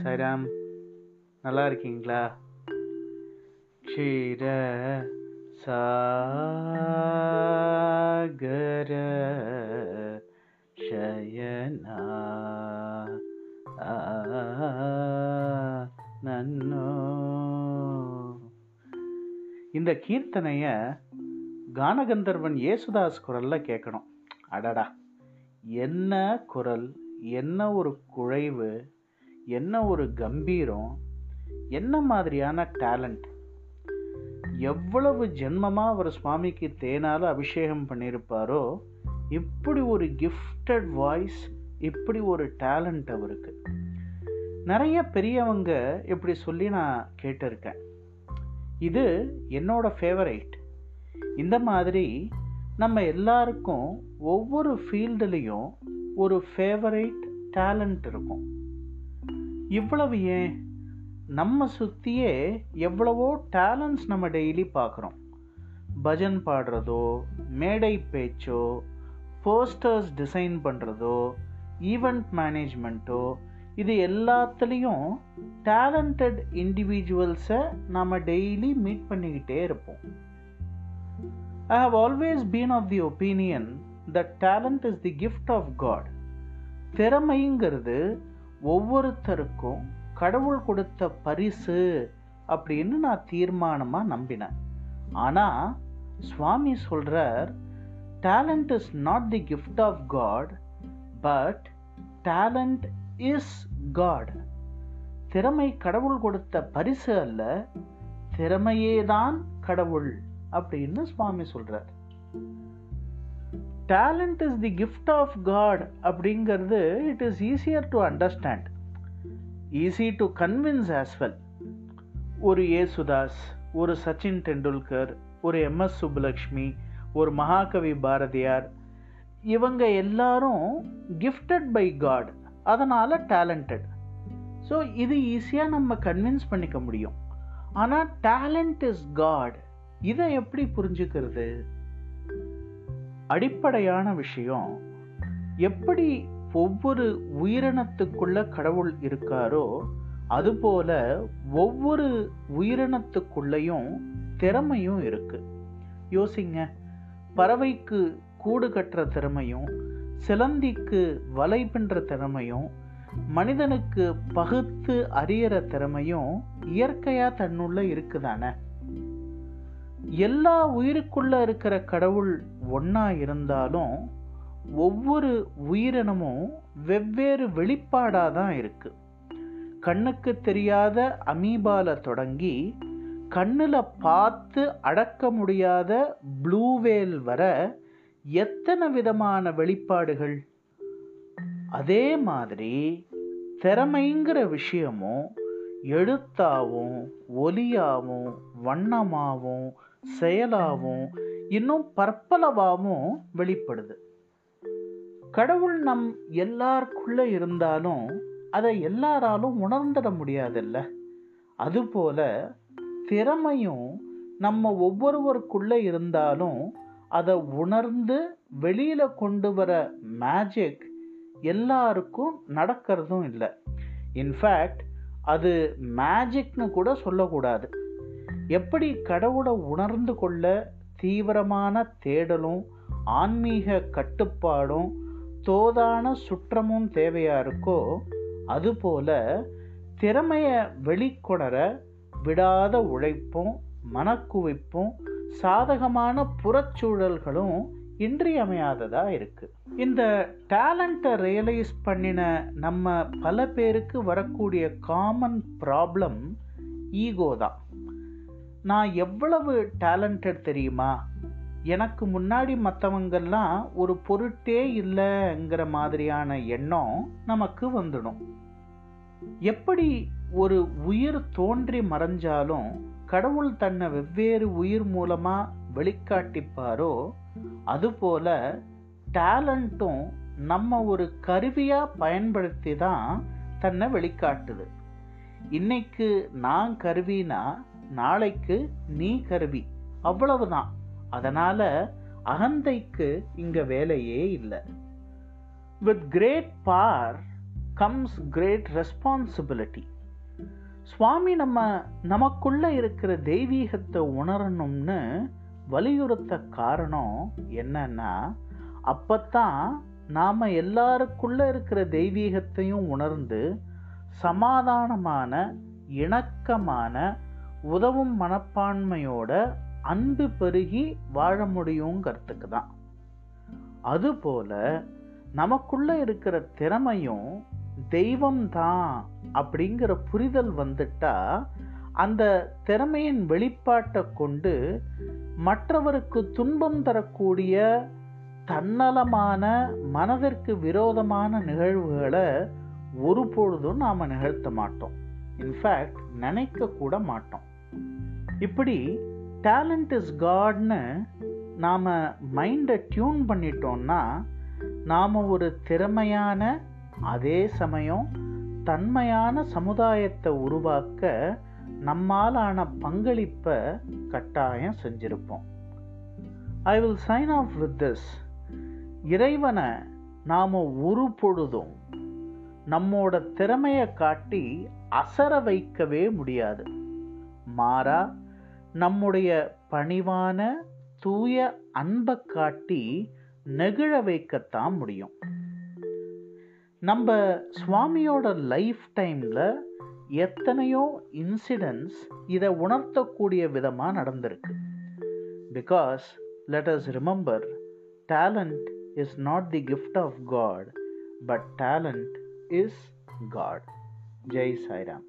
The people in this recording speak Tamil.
சாய்ராம் நல்லா இருக்கீங்களா க்ஷீர சாகர ಶಯನ நன்னோ இந்த கீர்த்தனைய கானகந்தர்வன் ஏசுதாஸ் குரல்ல கேட்கணும் அடடா என்ன குரல் என்ன ஒரு குழைவு என்ன ஒரு கம்பீரம் என்ன மாதிரியான டேலண்ட் எவ்வளவு ஜென்மமாக அவர் சுவாமிக்கு தேனால் அபிஷேகம் பண்ணியிருப்பாரோ இப்படி ஒரு கிஃப்டட் வாய்ஸ் இப்படி ஒரு டேலண்ட் அவருக்கு. நிறைய பெரியவங்க இப்படி சொல்லி நான் கேட்டிருக்கேன். இது என்னோட ஃபேவரைட் இந்த மாதிரி நம்ம எல்லாருக்கும் ஒவ்வொரு ஃபீல்டுலேயும் ஒரு ஃபேவரைட் டேலண்ட் இருக்கும். இவ்வளவு ஏன்? நம்ம சுற்றியே எவ்வளவோ டேலண்ட்ஸ் நம்ம டெய்லி பார்க்குறோம். பஜன் பாடுறதோ மேடை பேச்சோ போஸ்டர்ஸ் டிசைன் பண்ணுறதோ ஈவெண்ட் மேனேஜ்மெண்ட்டோ இது எல்லாத்துலேயும் டேலண்டட் இண்டிவிஜுவல்ஸை நம்ம டெய்லி மீட் பண்ணிக்கிட்டே இருப்போம். I have always been of the opinion the talent is the gift of God திறமைங்கிறது ஒவ்வொருத்தருக்கும் கடவுள் கொடுத்த பரிசு அப்படின்னு நான் தீர்மானமாக நம்பினேன். ஆனால் சுவாமி சொல்கிறார் talent is not the gift of God but talent is God திறமை கடவுள் கொடுத்த பரிசு அல்ல திறமையே தான் கடவுள் அப்படின்னு சுவாமி சொல்கிறார் talent is the gift of God அப்படிங்கிறது it is easier to understand easy to convince as well ஒரு ஏசுதாஸ் ஒரு சச்சின் டெண்டுல்கர் ஒரு எம்எஸ் சுப்புலக்ஷ்மி ஒரு மகாகவி பாரதியார் இவங்க எல்லாரும் கிஃப்டட் பை காட் அதனால் டேலண்டட் ஸோ இது ஈஸியாக நம்ம கன்வின்ஸ் பண்ணிக்க முடியும். ஆனால் டேலண்ட் இஸ் காட் இதை எப்படி புரிஞ்சுக்கிறது? அடிப்படையான விஷயம் எப்படி ஒவ்வொரு உயிரினத்துக்குள்ள கடவுள் இருக்காரோ அதுபோல ஒவ்வொரு உயிரினத்துக்குள்ளேயும் திறமையும் இருக்கு. யோசிங்க. பறவைக்கு கூடு கட்டுற திறமையும் சிலந்திக்கு வலை பின்ற திறமையும் மனிதனுக்கு பகுத்து அறியற திறமையும் இயற்கையா தன்னுள்ள இருக்குதானே? எல்லா உயிருக்குள்ளே இருக்கிற கடவுள் ஒன்றா இருந்தாலும் ஒவ்வொரு உயிரினமும் வெவ்வேறு வெளிப்பாடாக தான் இருக்குது கண்ணுக்கு தெரியாத அமீபால தொடங்கி கண்ணில் பார்த்து அடக்க முடியாத ப்ளூவேல் வர எத்தனை விதமான வெளிப்பாடுகள்? அதே மாதிரி திறமைங்கிற விஷயமும் எழுத்தாகவும் ஒலியாகவும் வண்ணமாகவும் செயலாகவும் இன்னும் பற்பளவாகவும் வெளிப்படுது. கடவுள் நம் எல்லாருக்குள்ள இருந்தாலும் அதை எல்லாராலும் உணர்ந்துட முடியாதுல்ல? அதுபோல திறமையும் நம்ம ஒவ்வொருவருக்குள்ள இருந்தாலும் அதை உணர்ந்து வெளியில கொண்டு வர மேஜிக் எல்லாருக்கும் நடக்கிறதும் இல்லை. இன்ஃபேக்ட் அது மேஜிக்னு கூட சொல்லக்கூடாது. எப்படி கடவுளை உணர்ந்து கொள்ள தீவிரமான தேடலும் ஆன்மீக கட்டுப்பாடும் தோதான சுற்றமும் தேவையாக இருக்கோ அதுபோல திறமையை வெளிக்கொணர விடாத உழைப்பும் மனக்குவிப்பும் சாதகமான புறச்சூழல்களும் இன்றியமையாததாக இருக்குது இந்த டேலண்ட்டை ரியலைஸ் பண்ணின நம்ம பல பேருக்கு வரக்கூடிய காமன் ப்ராப்ளம் ஈகோ தான். நான் எவ்வளவு டேலண்டட் தெரியுமா? எனக்கு முன்னாடி மற்றவங்கெல்லாம் ஒரு பொருட்டே இல்லைங்கிற மாதிரியான எண்ணம் நமக்கு வந்துடும். எப்படி ஒரு உயிர் தோன்றி மறைஞ்சாலும் கடவுள் தன்னை வெவ்வேறு உயிர் மூலமாக வெளிக்காட்டிப்பாரோ அதுபோல டேலண்ட்டும் நம்ம ஒரு கருவியாக பயன்படுத்தி தான் தன்னை வெளிக்காட்டுது. இன்னைக்கு நான் கருவினா நாளைக்கு நீ கருவி. அவ்வளவுதான். அதனால அகந்தைக்கு இங்க வேலையே இல்லை. With great power comes great responsibility Swami நம்ம நமக்குள்ள இருக்கிற தெய்வீகத்தை உணரணும்னு வலியுறுத்த காரணம் என்னன்னா அப்பத்தான் நாம எல்லாருக்குள்ள இருக்கிற தெய்வீகத்தையும் உணர்ந்து சமாதானமான இணக்கமான உதவும் மனப்பான்மையோட அன்பு பெருகி வாழ முடியுங்கிறதுக்கு தான். அதுபோல நமக்குள்ள இருக்கிற திறமையும் தெய்வம் தான் அப்படிங்கிற புரிதல் வந்துட்டா அந்த திறமையின் வெளிப்பாட்டை கொண்டு மற்றவருக்கு துன்பம் தரக்கூடிய தன்னலமான மனதிற்கு விரோதமான நிகழ்வுகளை ஒரு பொழுதும் நாம் நிகழ்த்த மாட்டோம். இன்ஃபேக்ட் நினைக்க கூட மாட்டோம். இப்படி டேலண்ட் இஸ் காட்னு நாம் மைண்டை டியூன் பண்ணிட்டோம்னா நாம் ஒரு திறமையான அதே சமயம் தன்மையான சமுதாயத்தை உருவாக்க நம்மாலான பங்களிப்பை கட்டாயம் செஞ்சிருப்போம். I will sign off with this இறைவனை நாம் ஒரு பொழுதும் நம்மோட திறமையை காட்டி அசர வைக்கவே முடியாது. மாறா நம்முடைய பணிவான தூய அன்பை காட்டி நெகிழ வைக்கத்தான் முடியும். நம்ம சுவாமியோட லைஃப் டைமில் எத்தனையோ இன்சிடென்ட்ஸ் இதை உணர்த்தக்கூடிய விதமாக நடந்திருக்கு. Because let us remember talent is not the gift of God but talent is God Jai Sairam